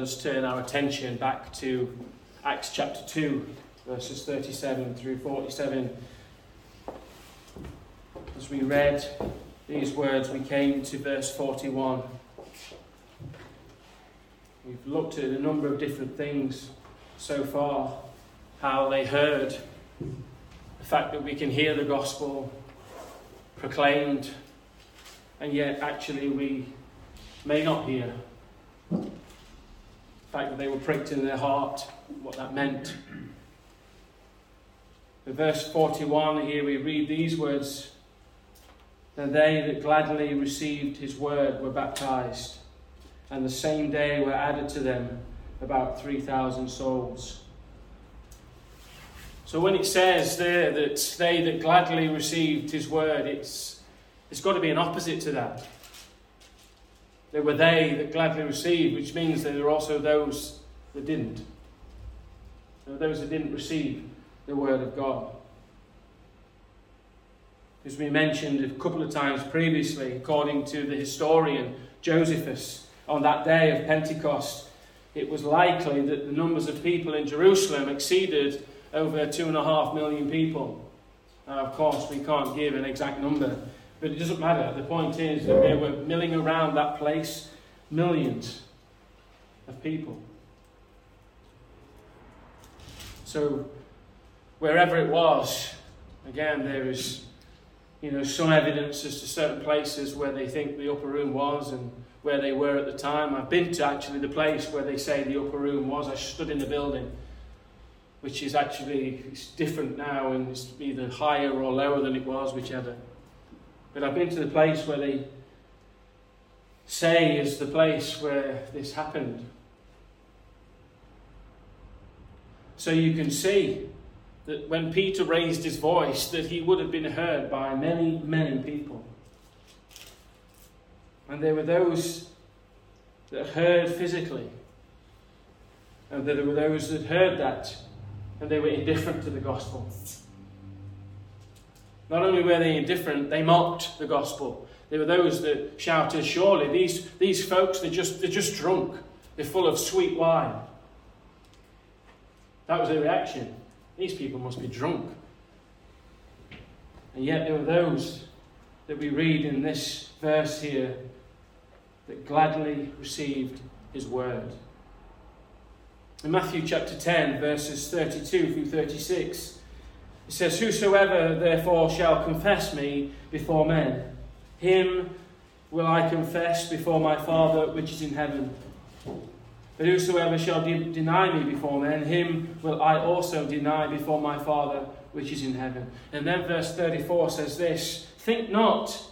let us turn our attention back to Acts chapter 2, verses 37 through 47. As we read these words, we came to verse 41. We've looked at a number of different things so far how they heard the fact that we can hear the gospel proclaimed, and yet actually we may not hear. The fact that they were pricked in their heart, what that meant. In verse 41, here we read these words Then they that gladly received his word were baptized, and the same day were added to them about 3,000 souls. So when it says there that they that gladly received his word, it's, it's got to be an opposite to that. There were they that gladly received, which means there were also those that didn't. There were those that didn't receive the word of God. As we mentioned a couple of times previously, according to the historian Josephus, on that day of Pentecost, it was likely that the numbers of people in Jerusalem exceeded over two and a half million people. Now, of course, we can't give an exact number, but it doesn't matter. The point is that they were milling around that place millions of people. So, wherever it was, again, there is you know, some evidence as to certain places where they think the upper room was and where they were at the time. I've been to actually the place where they say the upper room was. I stood in the building, which is actually it's different now and it's either higher or lower than it was, whichever. But I've been to the place where they say is the place where this happened. So you can see that when Peter raised his voice, that he would have been heard by many, many people. And there were those that heard physically. And there were those that heard that and they were indifferent to the gospel. Not only were they indifferent, they mocked the gospel. There were those that shouted, Surely these, these folks, they're just, they're just drunk. They're full of sweet wine. That was their reaction. These people must be drunk. And yet there were those that we read in this verse here that gladly received his word. In Matthew chapter 10, verses 32 through 36, it says, Whosoever therefore shall confess me before men, him will I confess before my Father which is in heaven. But whosoever shall de- deny me before men, him will I also deny before my Father which is in heaven. And then verse 34 says this Think not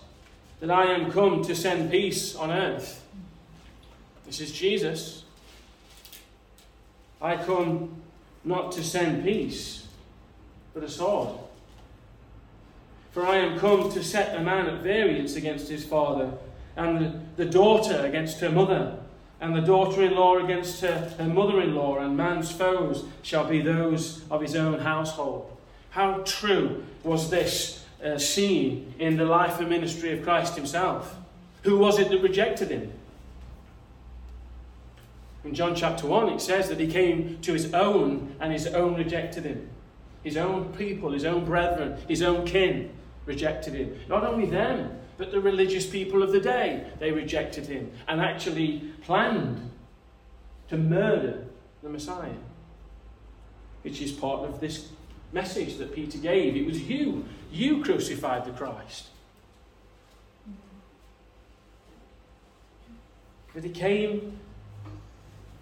that I am come to send peace on earth. This is Jesus. I come not to send peace, but a sword. For I am come to set a man at variance against his father, and the daughter against her mother, and the daughter in law against her, her mother in law, and man's foes shall be those of his own household. How true was this uh, seen in the life and ministry of Christ himself? Who was it that rejected him? In John chapter 1, it says that he came to his own, and his own rejected him. His own people, his own brethren, his own kin rejected him. Not only them, but the religious people of the day, they rejected him and actually planned to murder the Messiah, which is part of this message that Peter gave. It was you, you crucified the Christ. But he came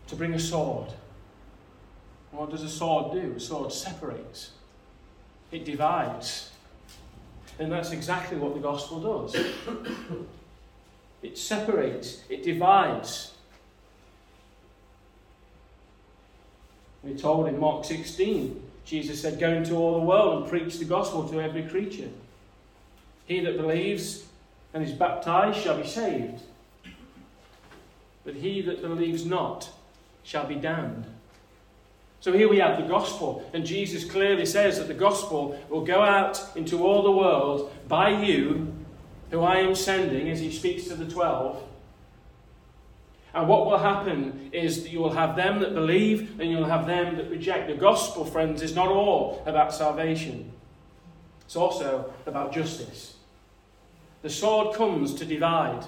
to bring a sword. What does a sword do? A sword separates, it divides. And that's exactly what the gospel does it separates, it divides. We're told in Mark 16, Jesus said, Go into all the world and preach the gospel to every creature. He that believes and is baptized shall be saved, but he that believes not shall be damned. So here we have the gospel, and Jesus clearly says that the gospel will go out into all the world by you, who I am sending as he speaks to the twelve. And what will happen is that you will have them that believe and you'll have them that reject. The gospel, friends, is not all about salvation, it's also about justice. The sword comes to divide.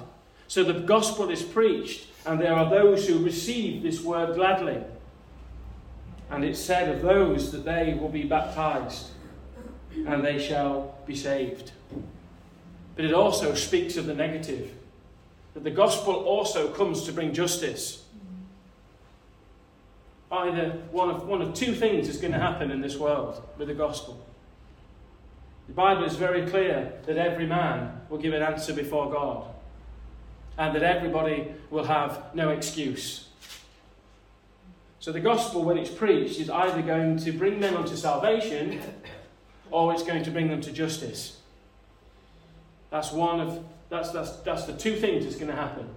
So the gospel is preached, and there are those who receive this word gladly. And it's said of those that they will be baptized and they shall be saved. But it also speaks of the negative that the gospel also comes to bring justice. Either one of, one of two things is going to happen in this world with the gospel. The Bible is very clear that every man will give an answer before God and that everybody will have no excuse. So the gospel, when it's preached, is either going to bring men unto salvation or it's going to bring them to justice. That's one of that's that's that's the two things that's going to happen.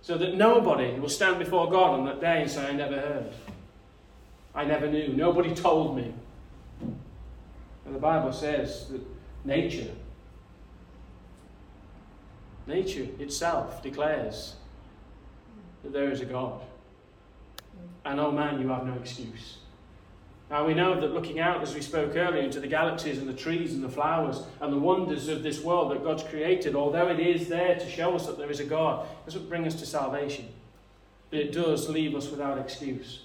So that nobody will stand before God on that day and say, I never heard. I never knew. Nobody told me. And the Bible says that nature, nature itself declares that there is a God. And oh man, you have no excuse. Now we know that looking out, as we spoke earlier, into the galaxies and the trees and the flowers and the wonders of this world that God's created, although it is there to show us that there is a God, doesn't bring us to salvation. But it does leave us without excuse.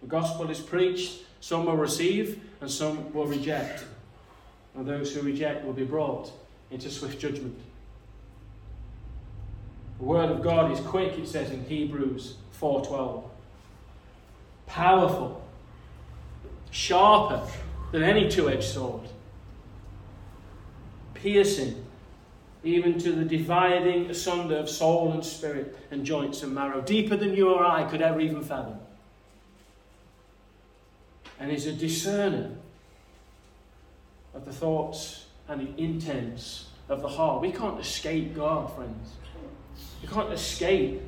The gospel is preached, some will receive and some will reject. And those who reject will be brought into swift judgment. The word of God is quick, it says in Hebrews 4:12. Powerful, sharper than any two-edged sword, piercing even to the dividing asunder of soul and spirit and joints and marrow, deeper than you or I could ever even fathom. And is a discerner of the thoughts and the intents of the heart. We can't escape God, friends. We can't escape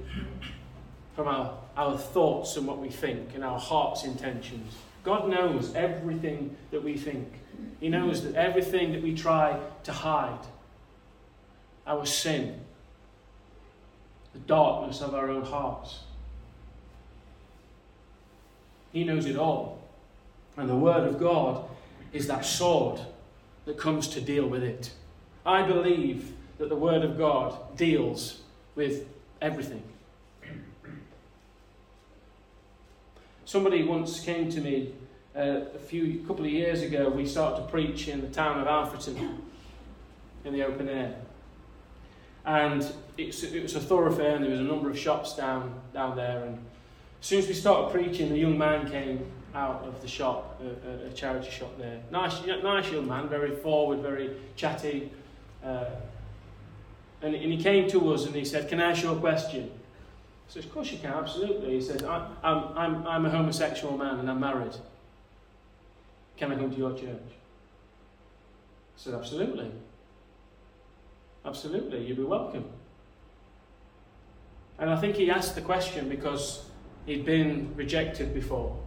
from our, our thoughts and what we think and our heart's intentions. God knows everything that we think. He knows that everything that we try to hide, our sin, the darkness of our own hearts. He knows it all. And the Word of God is that sword that comes to deal with it. I believe that the Word of God deals with everything. Somebody once came to me uh, a few a couple of years ago. We started to preach in the town of Alfreton in the open air, and it was a thoroughfare, and there was a number of shops down down there. And as soon as we started preaching, the young man came out of the shop, a, a charity shop there. Nice, nice young man, very forward, very chatty. Uh, and, and he came to us and he said, "Can I ask you a question?" I Of course you can, absolutely. He says, I'm, I'm, I'm a homosexual man and I'm married. Can I come to your church? I said, Absolutely. Absolutely, you'd be welcome. And I think he asked the question because he'd been rejected before.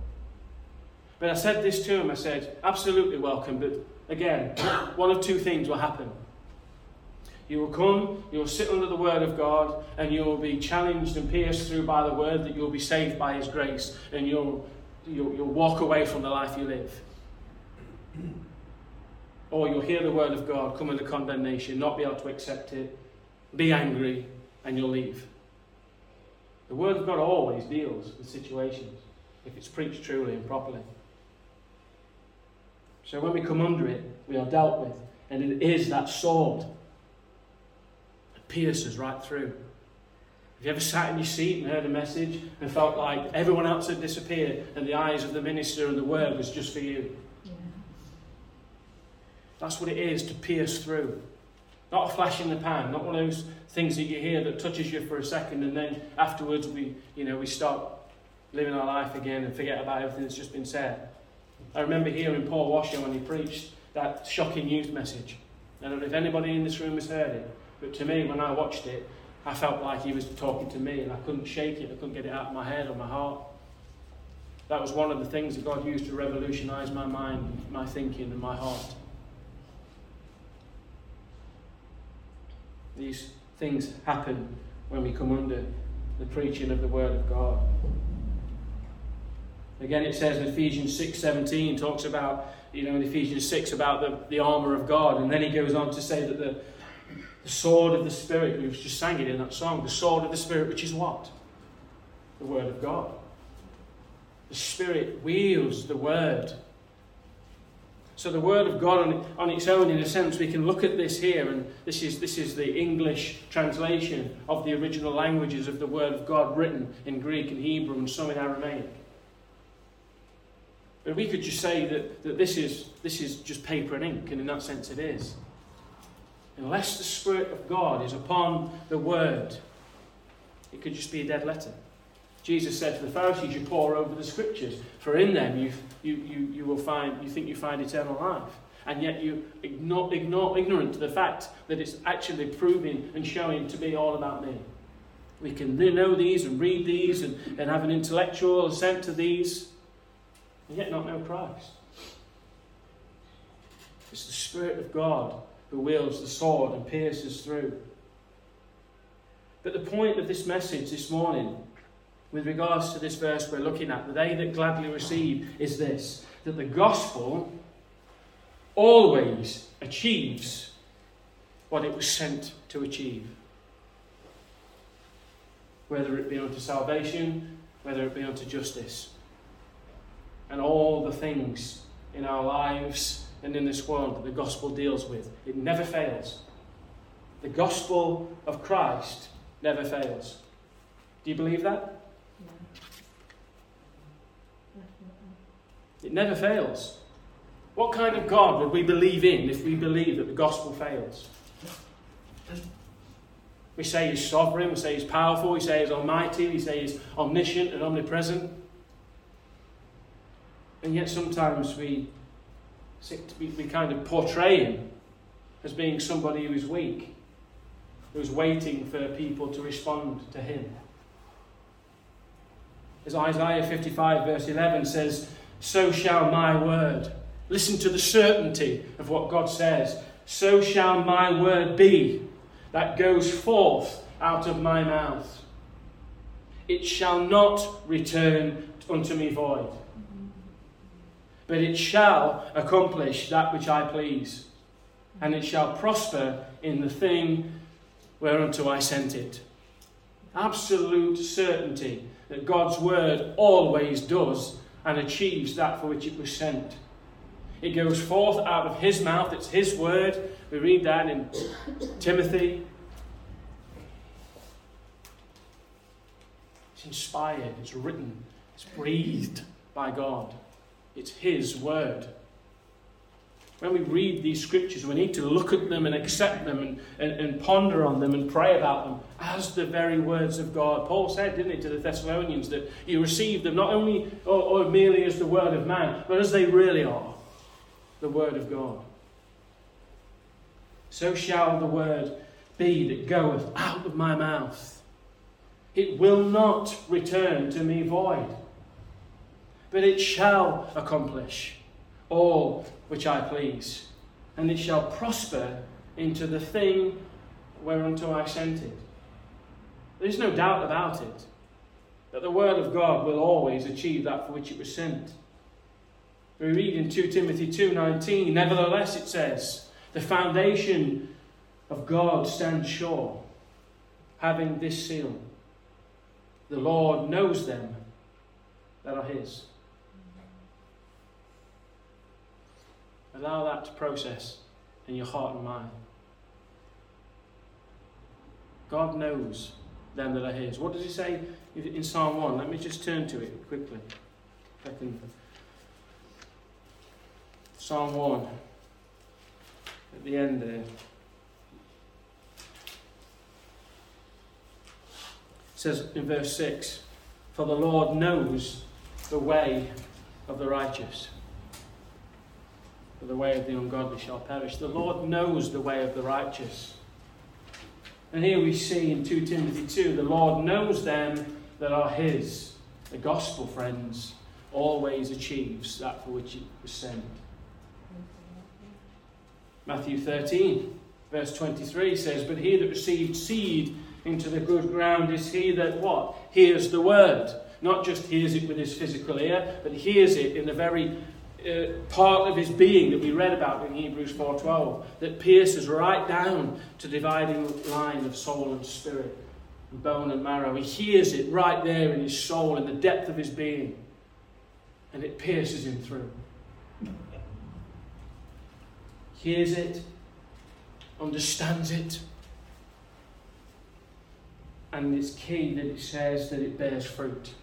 But I said this to him I said, Absolutely welcome, but again, one of two things will happen. You will come, you will sit under the word of God, and you will be challenged and pierced through by the word that you'll be saved by his grace, and you'll, you'll, you'll walk away from the life you live. Or you'll hear the word of God, come under condemnation, not be able to accept it, be angry, and you'll leave. The word of God always deals with situations if it's preached truly and properly. So when we come under it, we are dealt with, and it is that sword pierces right through. Have you ever sat in your seat and heard a message and felt like everyone else had disappeared and the eyes of the minister and the word was just for you? Yeah. That's what it is to pierce through. Not a flash in the pan, not one of those things that you hear that touches you for a second and then afterwards we, you know, we start living our life again and forget about everything that's just been said. I remember hearing Paul Washer when he preached that shocking youth message. I don't know if anybody in this room has heard it. But to me, when I watched it, I felt like he was talking to me and I couldn't shake it, I couldn't get it out of my head or my heart. That was one of the things that God used to revolutionize my mind, my thinking, and my heart. These things happen when we come under the preaching of the Word of God. Again, it says in Ephesians 6:17 talks about, you know, in Ephesians 6 about the, the armour of God, and then he goes on to say that the, the sword of the Spirit, we just sang it in that song, the sword of the Spirit, which is what? The Word of God. The Spirit wields the Word so the Word of God on, on its own, in a sense, we can look at this here, and this is, this is the English translation of the original languages of the Word of God written in Greek and Hebrew and some in Aramaic. But we could just say that, that this, is, this is just paper and ink, and in that sense it is. Unless the Spirit of God is upon the Word, it could just be a dead letter. Jesus said to the Pharisees, You pore over the scriptures, for in them you, you, you, you will find, you think you find eternal life. And yet you ignore, ignore ignorant to the fact that it's actually proving and showing to be all about me. We can know these and read these and, and have an intellectual assent to these, and yet not know Christ. It's the Spirit of God who wields the sword and pierces through. But the point of this message this morning with regards to this verse we're looking at, the they that gladly receive, is this that the gospel always achieves what it was sent to achieve. Whether it be unto salvation, whether it be unto justice. And all the things in our lives and in this world that the gospel deals with. It never fails. The gospel of Christ never fails. Do you believe that? It never fails. What kind of God would we believe in if we believe that the gospel fails? We say he's sovereign, we say he's powerful, we say he's almighty, we say he's omniscient and omnipresent. And yet sometimes we, we kind of portray him as being somebody who is weak, who's waiting for people to respond to him. As Isaiah 55, verse 11 says, so shall my word. Listen to the certainty of what God says. So shall my word be that goes forth out of my mouth. It shall not return unto me void, but it shall accomplish that which I please, and it shall prosper in the thing whereunto I sent it. Absolute certainty that God's word always does and achieves that for which it was sent. It goes forth out of his mouth, it's his word. We read that in Timothy. It's inspired, it's written, it's breathed by God. It's his word when we read these scriptures, we need to look at them and accept them and, and, and, ponder on them and pray about them as the very words of God. Paul said, didn't he, to the Thessalonians, that you receive them not only or, or merely as the word of man, but as they really are the word of God. So shall the word be that goeth out of my mouth. It will not return to me void, but it shall accomplish all which I please, and it shall prosper into the thing whereunto I sent it. There is no doubt about it that the Word of God will always achieve that for which it was sent. We read in 2 Timothy 2:19, nevertheless it says, the foundation of God stands sure, having this seal. The Lord knows them that are his. Allow that to process in your heart and mind. God knows them that are His. What does He say in Psalm 1? Let me just turn to it quickly. I can. Psalm 1, at the end there. Says in verse 6 For the Lord knows the way of the righteous for the way of the ungodly shall perish. The Lord knows the way of the righteous. And here we see in 2 Timothy 2 the Lord knows them that are His. The gospel, friends, always achieves that for which it was sent. Matthew 13, Verse 23 says, But he that received seed into the good ground is he that what? Hears the word. Not just hears it with his physical ear, but hears it in the very uh, part of his being that we read about in Hebrews 4:12 that pierces right down to dividing line of soul and spirit, and bone and marrow. He hears it right there in his soul, in the depth of his being, and it pierces him through. Hears it, understands it, and it's key that it says that it bears fruit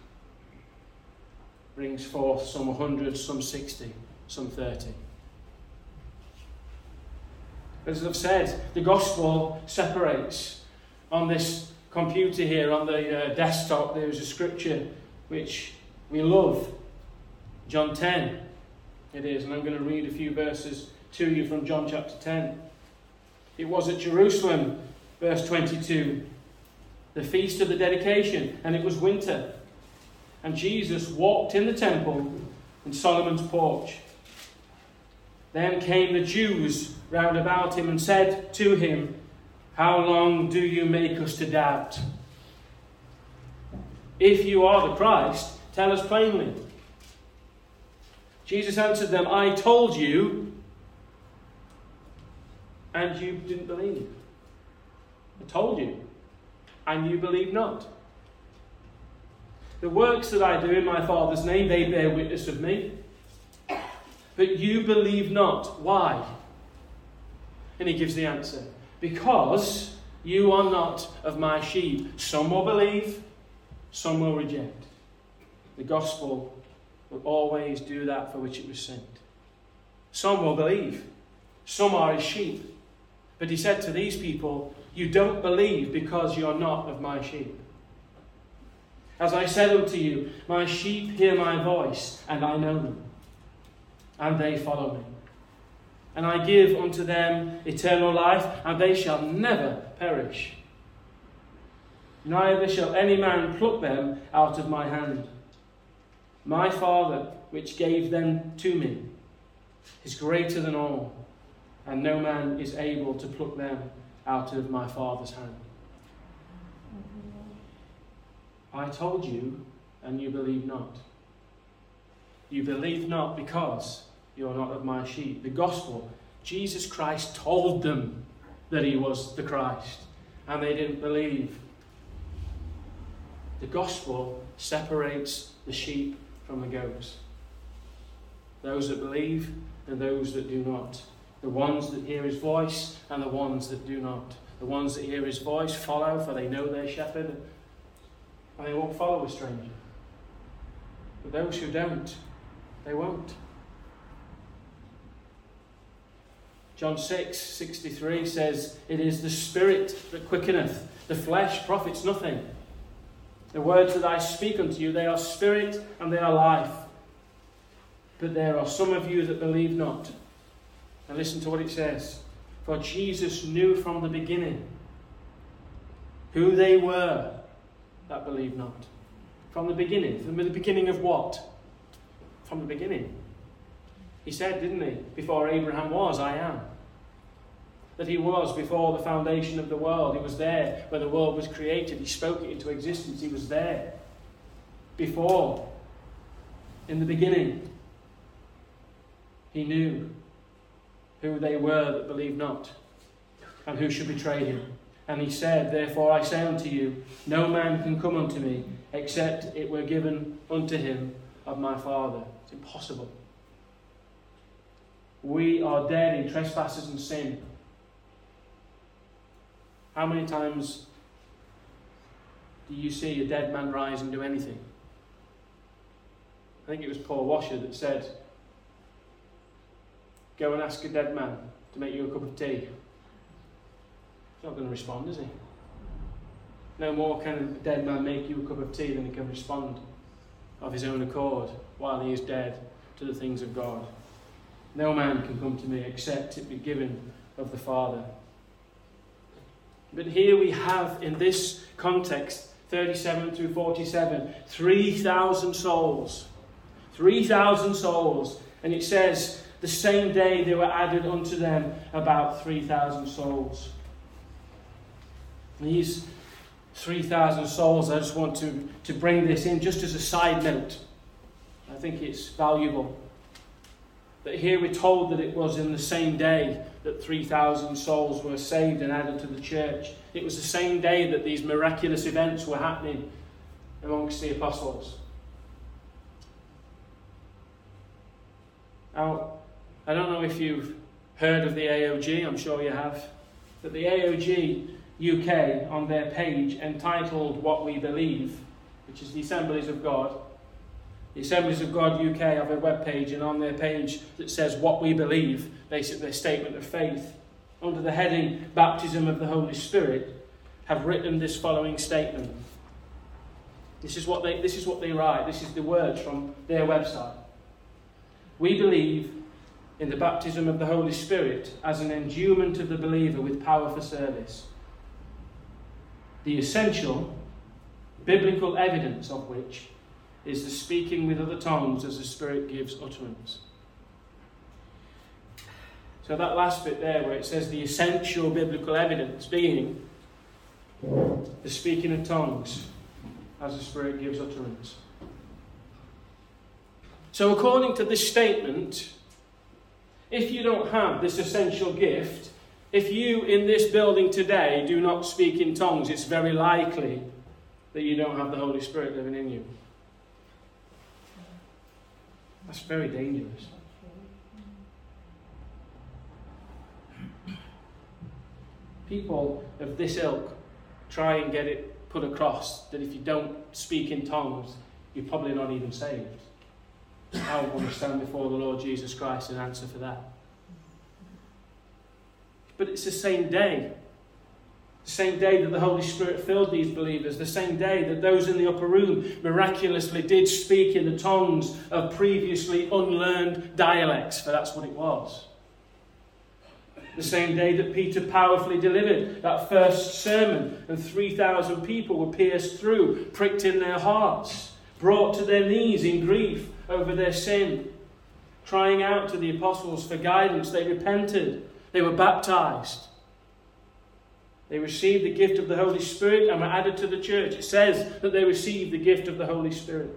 brings forth some 100, some 60, some 30. As I've said, the gospel separates. On this computer here, on the uh, desktop, there's a scripture which we love. John 10, it is, and I'm going to read a few verses to you from John chapter 10. It was at Jerusalem, verse 22, the feast of the dedication, and it was winter and Jesus walked in the temple in Solomon's porch. Then came the Jews round about him and said to him, How long do you make us to doubt? If you are the Christ, tell us plainly. Jesus answered them, I told you, and you didn't believe. I told you, and you believe not. The works that I do in my Father's name, they bear witness of me. But you believe not. Why? And he gives the answer Because you are not of my sheep. Some will believe, some will reject. The gospel will always do that for which it was sent. Some will believe, some are his sheep. But he said to these people, You don't believe because you're not of my sheep. As I said unto you, my sheep hear my voice, and I know them, and they follow me. And I give unto them eternal life, and they shall never perish. Neither shall any man pluck them out of my hand. My Father, which gave them to me, is greater than all, and no man is able to pluck them out of my Father's hand. I told you, and you believe not. You believe not because you are not of my sheep. The gospel, Jesus Christ told them that he was the Christ, and they didn't believe. The gospel separates the sheep from the goats. Those that believe and those that do not. The ones that hear his voice and the ones that do not. The ones that hear his voice follow, for they know their shepherd, and they won't follow a stranger. But those who don't, they won't. John 6 63 says, It is the Spirit that quickeneth, the flesh profits nothing. The words that I speak unto you, they are spirit and they are life. But there are some of you that believe not. And listen to what it says. For Jesus knew from the beginning who they were that believe not. From the beginning. From the beginning of what? From the beginning. He said, didn't he? Before Abraham was, I am. That he was before the foundation of the world. He was there when the world was created. He spoke it into existence. He was there. Before. In the beginning. He knew who they were that believed not and who should betray him. And he said, Therefore I say unto you, no man can come unto me except it were given unto him of my Father. It's impossible. We are dead in trespasses and sin. How many times do you see a dead man rise and do anything? I think it was Paul Washer that said, Go and ask a dead man to make you a cup of tea. He's not going to respond, is he? No more can a dead man make you a cup of tea than he can respond of his own accord while he is dead to the things of God. No man can come to me except it be given of the Father. But here we have in this context, 37 through 47, 3,000 souls. 3,000 souls. And it says the same day there were added unto them about 3,000 souls. These 3,000 souls, I just want to, to bring this in just as a side note. I think it's valuable. That here we're told that it was in the same day that 3,000 souls were saved and added to the church. It was the same day that these miraculous events were happening amongst the apostles. Now, I don't know if you've heard of the AOG, I'm sure you have, but the AOG UK on their page entitled What We Believe, which is the Assemblies of God. The Assemblies of God UK have a web page, and on their page that says What We Believe, basically their statement of faith, under the heading Baptism of the Holy Spirit, have written this following statement. This is what they, this is what they write. This is the words from their website. We believe in the baptism of the Holy Spirit as an endowment of the believer with power for service the essential biblical evidence of which is the speaking with other tongues as the Spirit gives utterance. So, that last bit there, where it says the essential biblical evidence being the speaking of tongues as the Spirit gives utterance. So, according to this statement, if you don't have this essential gift, if you in this building today do not speak in tongues, it's very likely that you don't have the Holy Spirit living in you. That's very dangerous. People of this ilk try and get it put across that if you don't speak in tongues, you're probably not even saved. How will we stand before the Lord Jesus Christ and answer for that? But it's the same day. The same day that the Holy Spirit filled these believers, the same day that those in the upper room miraculously did speak in the tongues of previously unlearned dialects, for that's what it was. The same day that Peter powerfully delivered that first sermon, and 3,000 people were pierced through, pricked in their hearts, brought to their knees in grief over their sin, crying out to the apostles for guidance. They repented they were baptized. They received the gift of the Holy Spirit and were added to the church. It says that they received the gift of the Holy Spirit.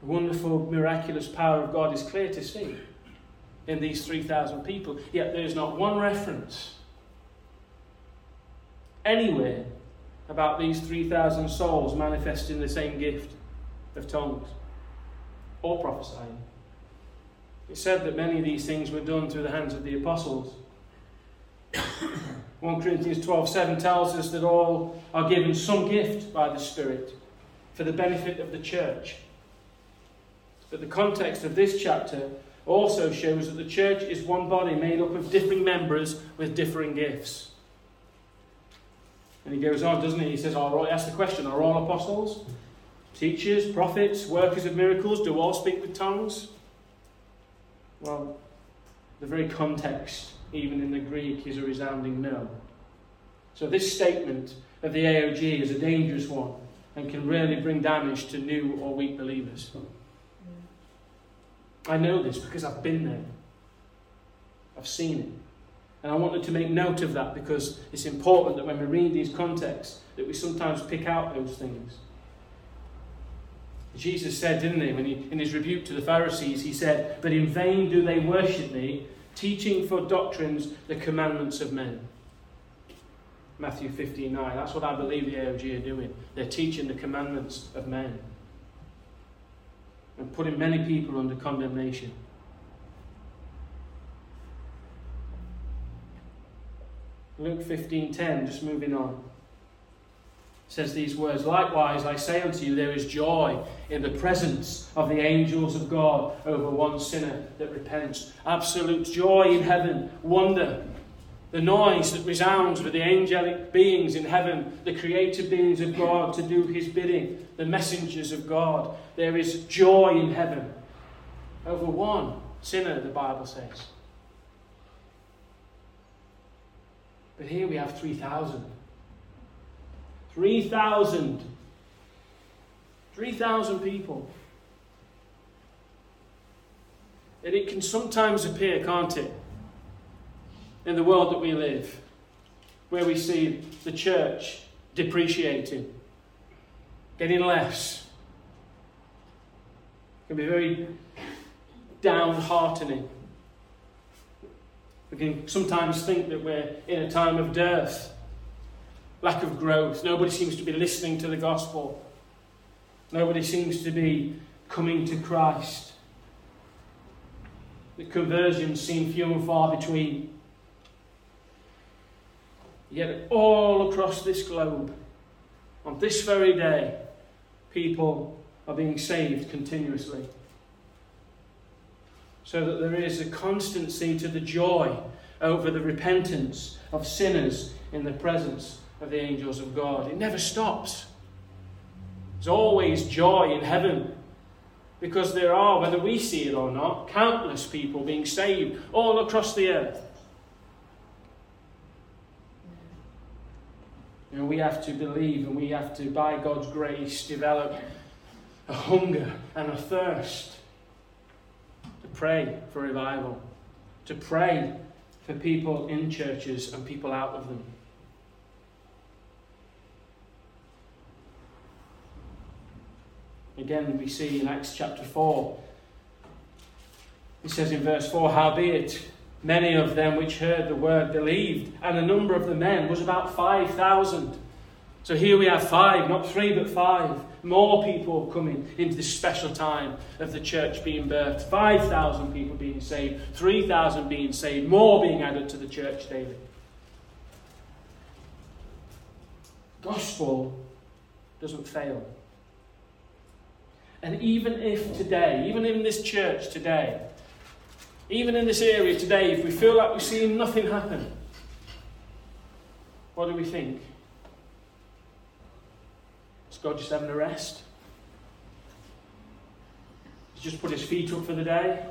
The wonderful, miraculous power of God is clear to see in these 3,000 people, yet there is not one reference anywhere about these 3,000 souls manifesting the same gift of tongues or prophesying. It said that many of these things were done through the hands of the apostles. 1 Corinthians 12:7 tells us that all are given some gift by the Spirit for the benefit of the church. But the context of this chapter also shows that the church is one body made up of differing members with differing gifts. And he goes on, doesn't he? He says, all, he asks the question Are all apostles, teachers, prophets, workers of miracles? Do all speak with tongues? Well, the very context, even in the Greek, is a resounding no. So this statement of the AOG is a dangerous one and can really bring damage to new or weak believers. Hmm. I know this because I've been there. I've seen it. And I wanted to make note of that because it's important that when we read these contexts that we sometimes pick out those things. Jesus said, didn't he, when he, in his rebuke to the Pharisees, he said, But in vain do they worship me, teaching for doctrines the commandments of men. Matthew 15 9. That's what I believe the AOG are doing. They're teaching the commandments of men and putting many people under condemnation. Luke 15:10 just moving on says these words Likewise, I say unto you, there is joy in the presence of the angels of God over one sinner that repents. Absolute joy in heaven, wonder. The noise that resounds with the angelic beings in heaven, the created beings of God to do his bidding, the messengers of God. There is joy in heaven over one sinner, the Bible says. But here we have 3,000. 3,000. 3,000 people. And it can sometimes appear, can't it, in the world that we live, where we see the church depreciating, getting less. It can be very downheartening. We can sometimes think that we're in a time of dearth, lack of growth. Nobody seems to be listening to the gospel. Nobody seems to be coming to Christ. The conversions seem few and far between. Yet, all across this globe, on this very day, people are being saved continuously. So that there is a constancy to the joy over the repentance of sinners in the presence the angels of God. It never stops. There's always joy in heaven because there are, whether we see it or not, countless people being saved all across the earth. You know, we have to believe and we have to, by God's grace, develop a hunger and a thirst to pray for revival, to pray for people in churches and people out of them. Again, we see in Acts chapter 4, it says in verse 4 Howbeit, many of them which heard the word believed, and the number of the men was about 5,000. So here we have five, not three, but five. More people coming into this special time of the church being birthed. 5,000 people being saved, 3,000 being saved, more being added to the church daily. Gospel doesn't fail. And even if today, even in this church today, even in this area today, if we feel like we're seeing nothing happen, what do we think? Is God just having a rest? He's just put his feet up for the day?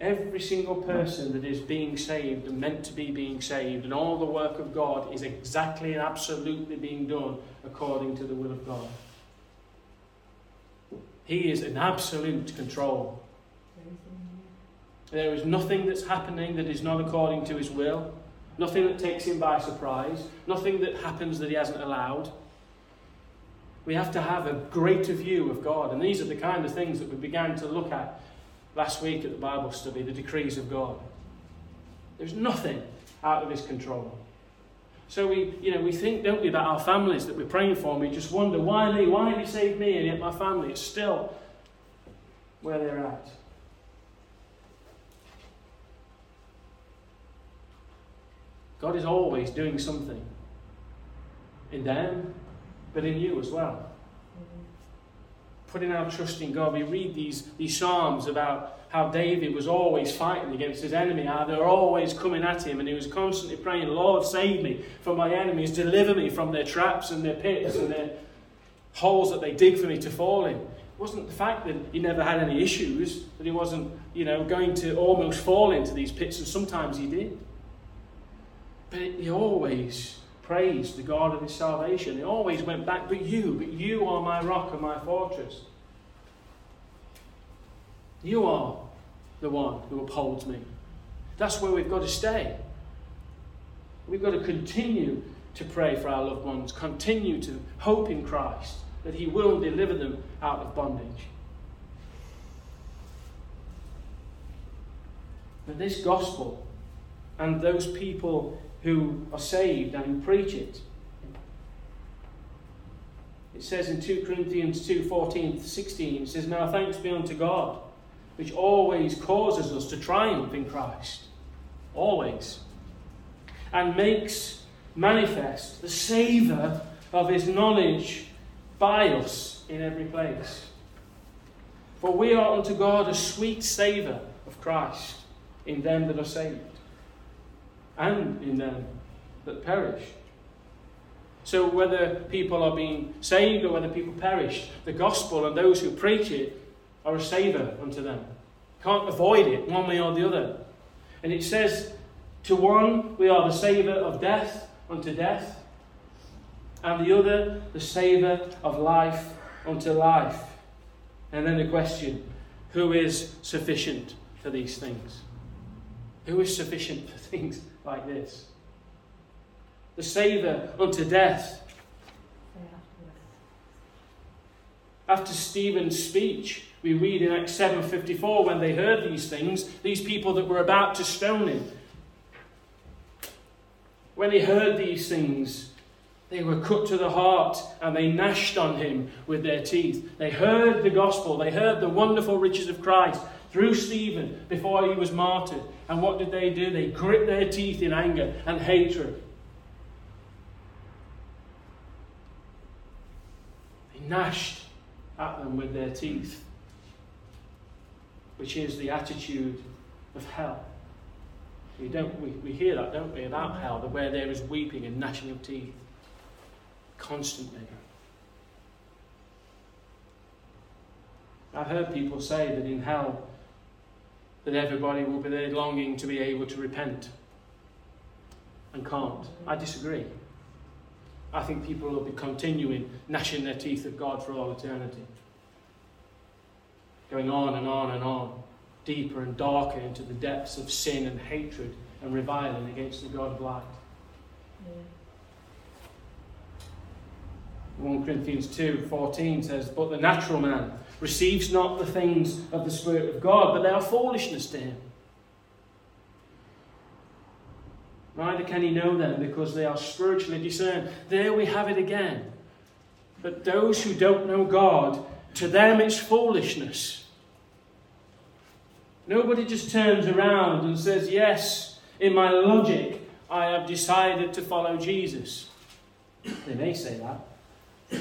Every single person that is being saved and meant to be being saved, and all the work of God is exactly and absolutely being done according to the will of God. He is in absolute control. There is nothing that's happening that is not according to His will, nothing that takes Him by surprise, nothing that happens that He hasn't allowed. We have to have a greater view of God, and these are the kind of things that we began to look at last week at the Bible study, the decrees of God. There's nothing out of his control. So we, you know, we think, don't we, about our families that we're praying for, and we just wonder, why me? Why have you saved me? And yet my family is still where they're at. God is always doing something in them, but in you as well putting our trust in God. We read these, these Psalms about how David was always fighting against his enemy, how they were always coming at him, and he was constantly praying, Lord, save me from my enemies, deliver me from their traps and their pits and their holes that they dig for me to fall in. It wasn't the fact that he never had any issues, that he wasn't, you know, going to almost fall into these pits, and sometimes he did. But he always praised the God of his salvation. He always went back, but you, but you are my rock and my fortress. You are the one who upholds me. That's where we've got to stay. We've got to continue to pray for our loved ones, continue to hope in Christ that He will deliver them out of bondage. But this gospel and those people who are saved and who preach it. It says in 2 Corinthians 2 14 16, it says, Now thanks be unto God, which always causes us to triumph in Christ. Always. And makes manifest the savour of his knowledge by us in every place. For we are unto God a sweet savour of Christ in them that are saved and in them that perish. So, whether people are being saved or whether people perish, the gospel and those who preach it are a savour unto them. Can't avoid it one way or the other. And it says, To one we are the savour of death unto death, and the other the savour of life unto life. And then the question who is sufficient for these things? Who is sufficient for things like this? The Saviour unto death. After Stephen's speech, we read in Acts 7:54 when they heard these things, these people that were about to stone him. When they heard these things, they were cut to the heart and they gnashed on him with their teeth. They heard the gospel, they heard the wonderful riches of Christ through Stephen before he was martyred. And what did they do? They grit their teeth in anger and hatred. They gnashed at them with their teeth, which is the attitude of hell. We, don't, we, we hear that, don't we, about hell, the where there is weeping and gnashing of teeth constantly. I've heard people say that in hell, that everybody will be there longing to be able to repent and can't. I disagree. I think people will be continuing gnashing their teeth at God for all eternity. Going on and on and on, deeper and darker into the depths of sin and hatred and reviling against the God of light. Yeah. 1 Corinthians 2 14 says, But the natural man receives not the things of the Spirit of God, but they are foolishness to him. Neither can he know them because they are spiritually discerned. There we have it again. But those who don't know God, to them it's foolishness. Nobody just turns around and says, Yes, in my logic, I have decided to follow Jesus. They may say that.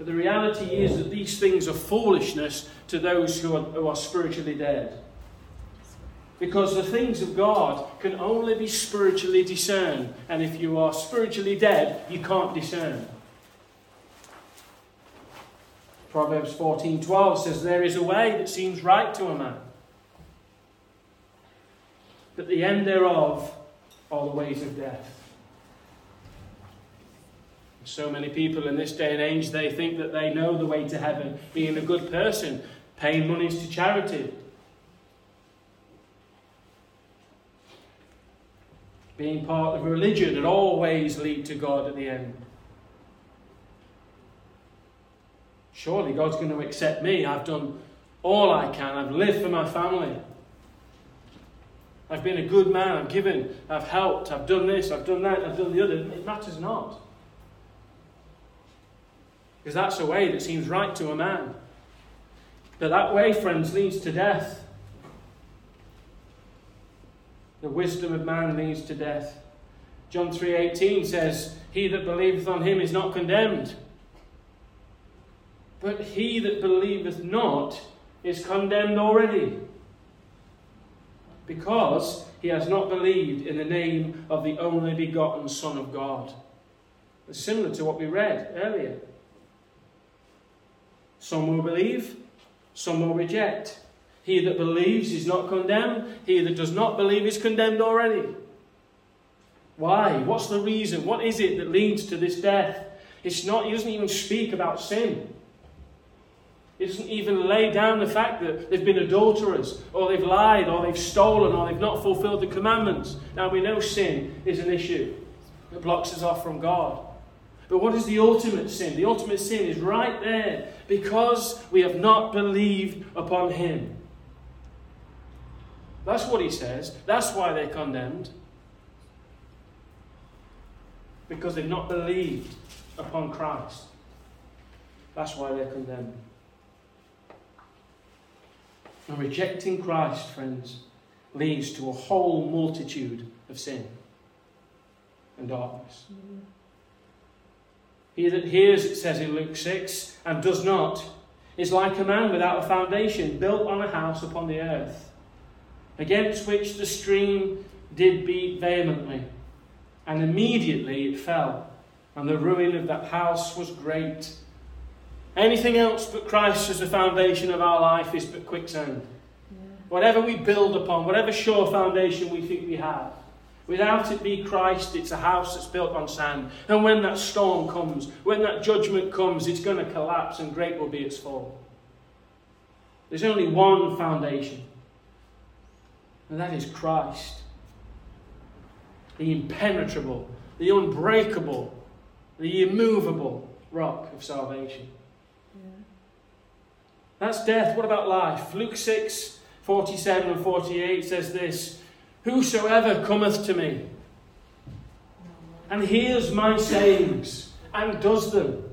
But the reality is that these things are foolishness to those who are, who are spiritually dead. Because the things of God can only be spiritually discerned. And if you are spiritually dead, you can't discern. Proverbs 14:12 says there is a way that seems right to a man. But the end thereof are the ways of death. So many people in this day and age, they think that they know the way to heaven, being a good person, paying monies to charity, being part of religion that always lead to God at the end. Surely God's going to accept me. I've done all I can. I've lived for my family. I've been a good man. I've given. I've helped. I've done this. I've done that. I've done the other. It matters not. Because that's a way that seems right to a man. But that way, friends, leads to death. The wisdom of man leads to death. John 3:18 says, "He that believeth on him is not condemned, but he that believeth not is condemned already, because he has not believed in the name of the only begotten Son of God." It's similar to what we read earlier. Some will believe, some will reject. He that believes is not condemned. He that does not believe is condemned already. Why? What's the reason? What is it that leads to this death? It's not, he doesn't even speak about sin. He doesn't even lay down the fact that they've been adulterers, or they've lied, or they've stolen, or they've not fulfilled the commandments. Now we know sin is an issue that blocks us off from God. But what is the ultimate sin? The ultimate sin is right there because we have not believed upon Him. That's what he says. That's why they're condemned. Because they've not believed upon Christ. That's why they're condemned. And rejecting Christ, friends, leads to a whole multitude of sin and darkness. Mm-hmm. He that hears, it says in Luke 6, and does not, is like a man without a foundation, built on a house upon the earth against which the stream did beat vehemently, and immediately it fell, and the ruin of that house was great. Anything else but Christ as the foundation of our life is but quicksand. Yeah. Whatever we build upon, whatever sure foundation we think we have, Without it be Christ, it's a house that's built on sand. And when that storm comes, when that judgment comes, it's going to collapse and great will be its fall. There's only one foundation, and that is Christ. The impenetrable, the unbreakable, the immovable rock of salvation. Yeah. That's death. What about life? Luke 6 47 and 48 says this Whosoever cometh to me and hears my sayings and does them,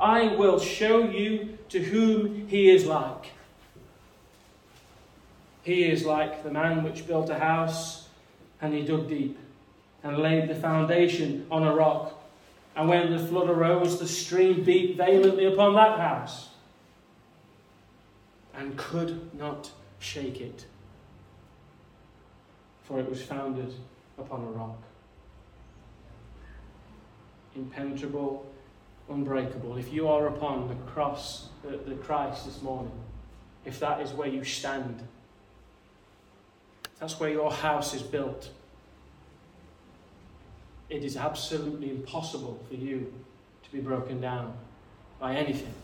I will show you to whom he is like. He is like the man which built a house and he dug deep and laid the foundation on a rock. And when the flood arose, the stream beat vehemently upon that house and could not shake it for it was founded upon a rock. Impenetrable, unbreakable. If you are upon the cross, the, the Christ this morning, if that is where you stand, that's where your house is built. It is absolutely impossible for you to be broken down by anything.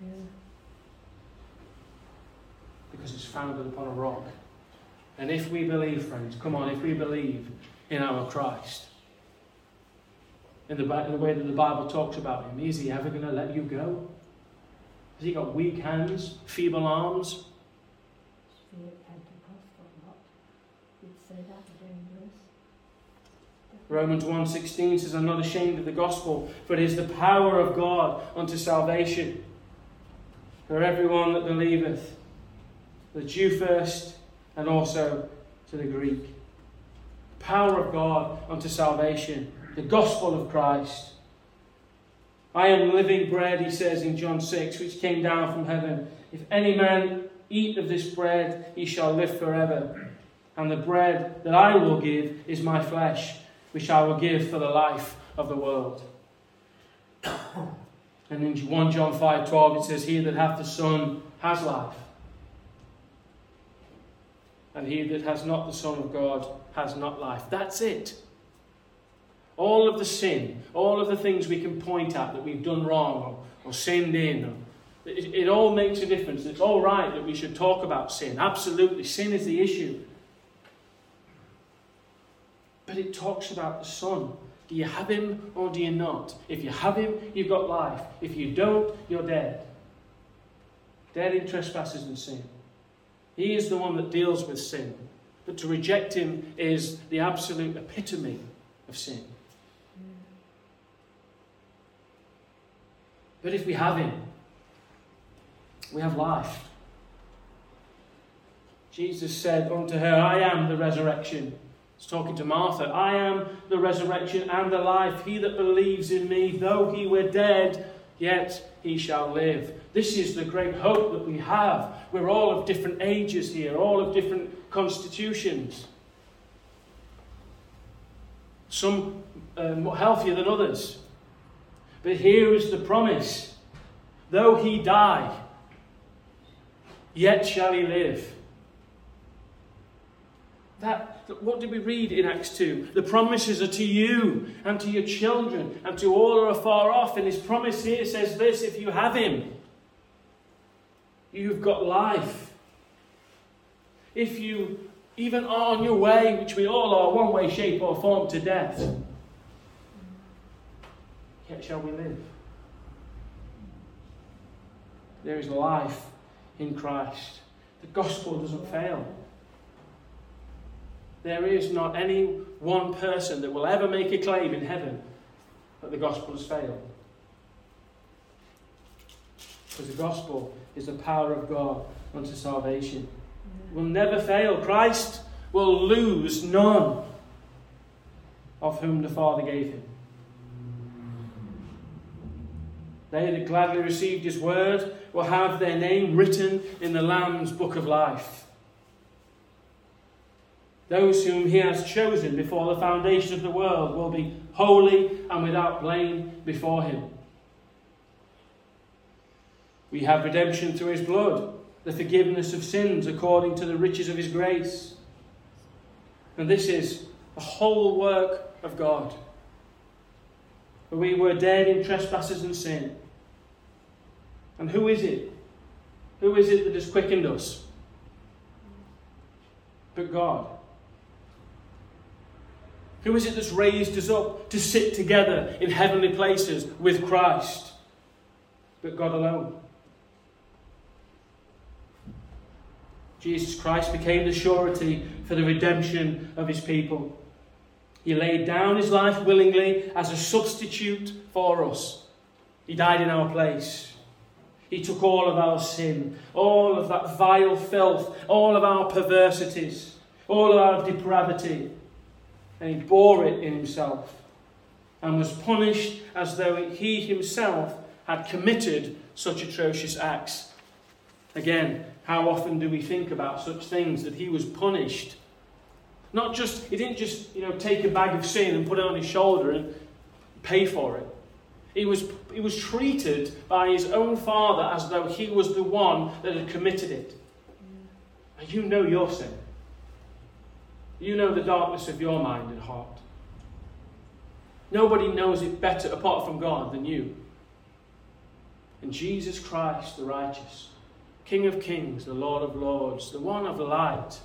Yeah. Because it's founded upon a rock. And if we believe, friends, come on, if we believe in our Christ, in the, in the way that the Bible talks about him, is he ever going to let you go? Has he got weak hands, feeble arms? Romans 1.16 says, I'm not ashamed of the gospel, for it is the power of God unto salvation for everyone that believeth, the Jew first, and also to the Greek. Power of God unto salvation, the gospel of Christ. I am living bread, he says in John 6, which came down from heaven. If any man eat of this bread, he shall live forever. And the bread that I will give is my flesh, which I will give for the life of the world. and in 1 John 5 12, it says, He that hath the Son has life and he that has not the Son of God has not life. That's it. All of the sin, all of the things we can point at that we've done wrong or, or sinned in, or, it, it all makes a difference. It's all right that we should talk about sin. Absolutely, sin is the issue. But it talks about the Son. Do you have him or do you not? If you have him, you've got life. If you don't, you're dead. Dead in trespasses and sin. He is the one that deals with sin. But to reject him is the absolute epitome of sin. But if we have him, we have life. Jesus said unto her, I am the resurrection. He's talking to Martha. I am the resurrection and the life. He that believes in me, though he were dead, yet he shall live. This is the great hope that we have. We're all of different ages here, all of different constitutions. Some uh, more healthier than others. But here is the promise though he die, yet shall he live. That what did we read in Acts 2? The promises are to you and to your children and to all who are far off. And his promise here says this if you have him, you've got life. If you even are on your way, which we all are, one way, shape, or form, to death, yet shall we live. There is life in Christ. The gospel doesn't fail. There is not any one person that will ever make a claim in heaven that the gospel has failed. Because the gospel is the power of God unto salvation. It will never fail. Christ will lose none of whom the Father gave him. They that gladly received his word will have their name written in the Lamb's book of life those whom he has chosen before the foundation of the world will be holy and without blame before him. We have redemption through his blood, the forgiveness of sins according to the riches of his grace. And this is the whole work of God. For we were dead in trespasses and sin. And who is it? Who is it that has quickened us? But God. Who is it that's raised us up to sit together in heavenly places with Christ? But God alone. Jesus Christ became the surety for the redemption of his people. He laid down his life willingly as a substitute for us. He died in our place. He took all of our sin, all of that vile filth, all of our perversities, all of our depravity, and he bore it in himself and was punished as though he himself had committed such atrocious acts. Again, how often do we think about such things that he was punished? Not just, he didn't just, you know, take a bag of sin and put it on his shoulder and pay for it. He was, he was treated by his own father as though he was the one that had committed it. And you know your sin. You know the darkness of your mind and heart. Nobody knows it better apart from God than you. And Jesus Christ, the righteous, King of kings, the Lord of lords, the one of light,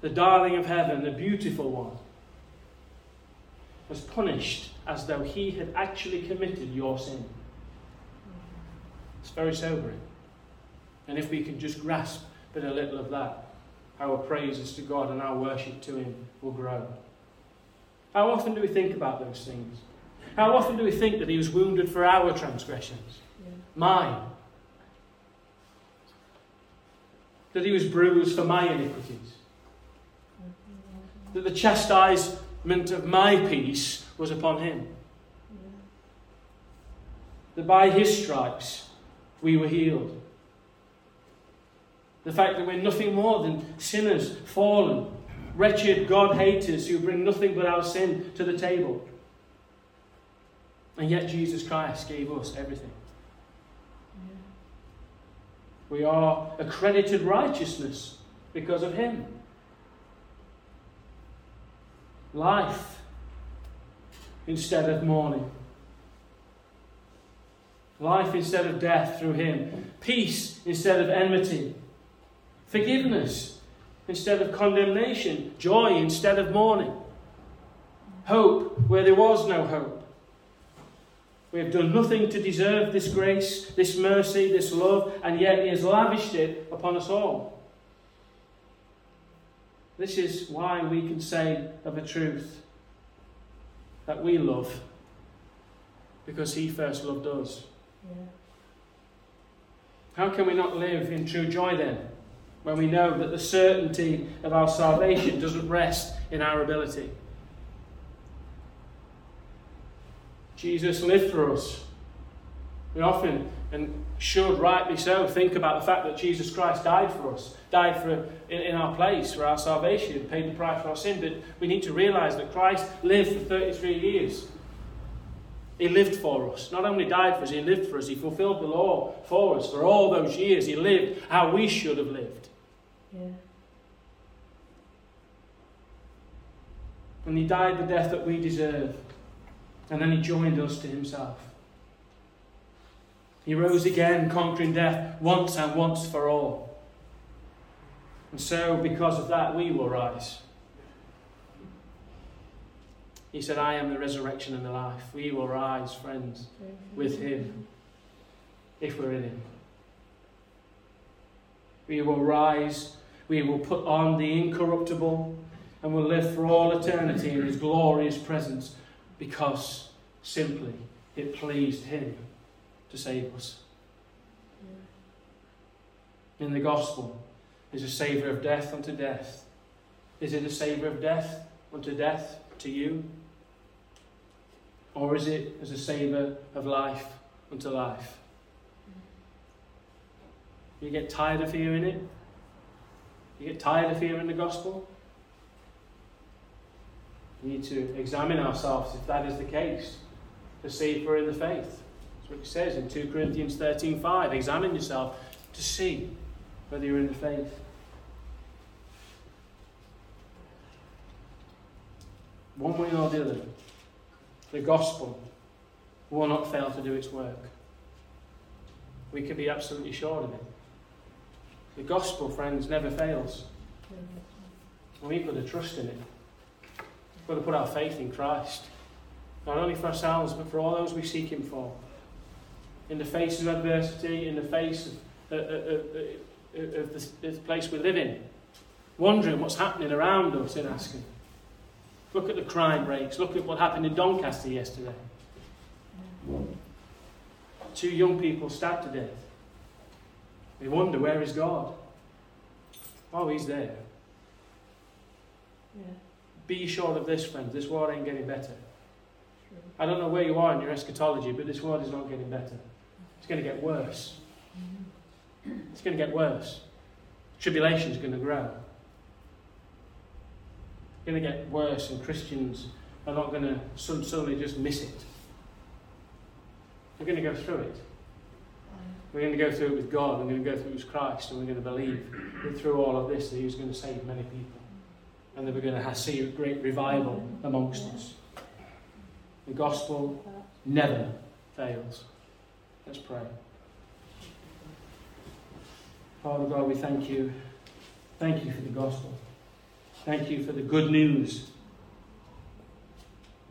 the darling of heaven, the beautiful one, was punished as though he had actually committed your sin. It's very sobering. And if we can just grasp but a little of that, our praises to God and our worship to Him will grow. How often do we think about those things? How often do we think that He was wounded for our transgressions? Yeah. Mine. That He was bruised for my iniquities? That the chastisement of my peace was upon Him? That by His stripes we were healed? The fact that we're nothing more than sinners, fallen, wretched God haters who bring nothing but our sin to the table. And yet Jesus Christ gave us everything. We are accredited righteousness because of Him. Life instead of mourning. Life instead of death through Him. Peace instead of enmity forgiveness instead of condemnation, joy instead of mourning, hope where there was no hope. We have done nothing to deserve this grace, this mercy, this love, and yet He has lavished it upon us all. This is why we can say of a truth that we love because He first loved us. Yeah. How can we not live in true joy then? When we know that the certainty of our salvation doesn't rest in our ability. Jesus lived for us. We often, and should rightly so, think about the fact that Jesus Christ died for us, died for in, in our place for our salvation, paid the price for our sin. But we need to realize that Christ lived for 33 years. He lived for us. Not only died for us, he lived for us. He fulfilled the law for us for all those years. He lived how we should have lived. Yeah. And he died the death that we deserve. And then he joined us to himself. He rose again, conquering death once and once for all. And so, because of that, we will rise. He said, I am the resurrection and the life. We will rise, friends, with him if we're in him. We will rise we will put on the incorruptible and will live for all eternity in his glorious presence because simply it pleased him to save us. In the gospel is a savour of death unto death. Is it a savour of death unto death to you? Or is it as a savour of life unto life? Mm. You get tired of hearing it? You get tired of hearing the gospel? We need to examine ourselves if that is the case, to see if we're in the faith. That's what he says in 2 Corinthians 13 5. Examine yourself to see whether you're in the faith. one way or the other, the gospel will not fail to do its work. We can be absolutely sure of it. The gospel, friends, never fails. And we've got to trust in it. We've got to put our faith in Christ. Not only for ourselves, but for all those we seek Him for. In the face of adversity, in the face of, uh, uh, uh, of the, the place we live in, wondering what's happening around us in asking. Look at the crime rates. Look at what happened in Doncaster yesterday. Two young people stabbed to death. We wonder, where is God? Oh, He's there. Yeah. Be sure of this, friends. This world ain't getting better. True. I don't know where you are in your eschatology, but this world is not getting better. It's going to get worse. Mm-hmm. It's going to get worse. Tribulation is going to grow. It's going to get worse, and Christians are not going to suddenly just miss it. We're going to go through it. We're going to go through it with God. We're going to go through it with Christ, and we're going to believe that through all of this that He's going to save many people, and that we're going to see a great revival amongst us. The gospel never fails. Let's pray. Father God, we thank you. Thank you for the gospel. Thank you for the good news.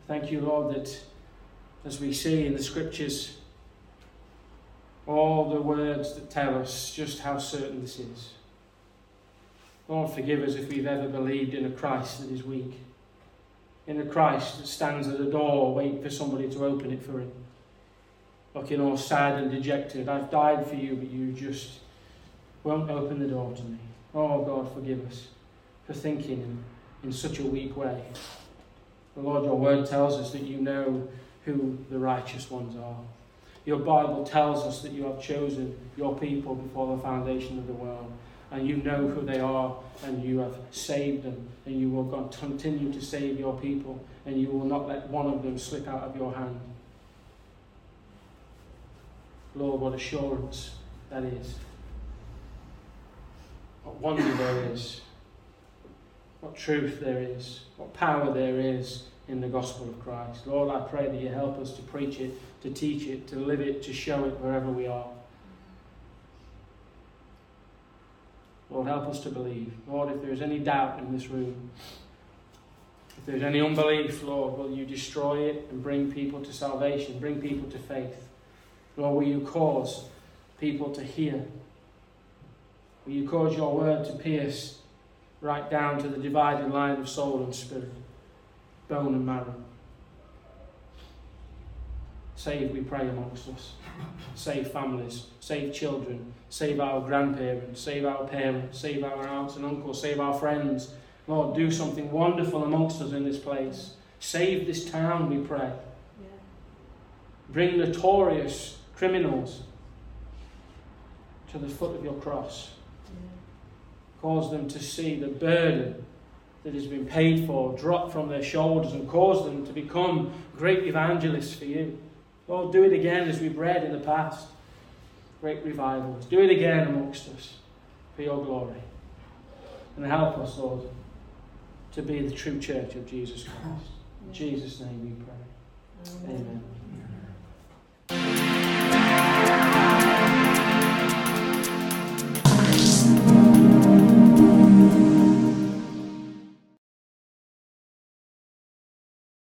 Thank you, Lord, that as we see in the scriptures, all the words that tell us just how certain this is. Lord, forgive us if we've ever believed in a Christ that is weak, in a Christ that stands at the door waiting for somebody to open it for him, looking all sad and dejected. I've died for you, but you just won't open the door to me. Oh, God, forgive us for thinking in, in such a weak way. The Lord, your word tells us that you know who the righteous ones are. Your Bible tells us that you have chosen your people before the foundation of the world, and you know who they are, and you have saved them, and you will continue to save your people, and you will not let one of them slip out of your hand. Lord, what assurance that is. What wonder there is. What truth there is. What power there is in the gospel of Christ. Lord, I pray that you help us to preach it, to teach it, to live it, to show it wherever we are. Lord, help us to believe. Lord, if there is any doubt in this room, if there's any unbelief, Lord, will you destroy it and bring people to salvation, bring people to faith? Lord, will you cause people to hear? Will you cause your word to pierce right down to the dividing line of soul and spirit? Bone and marrow. Save, we pray, amongst us. Save families, save children, save our grandparents, save our parents, save our aunts and uncles, save our friends. Lord, do something wonderful amongst us in this place. Save this town, we pray. Yeah. Bring notorious criminals to the foot of your cross. Yeah. Cause them to see the burden that has been paid for drop from their shoulders and cause them to become great evangelists for you. Lord, do it again as we've read in the past. Great revivals. Do it again amongst us for your glory. And help us, Lord, to be the true church of Jesus Christ. In Jesus' name we pray. Amen. Amen.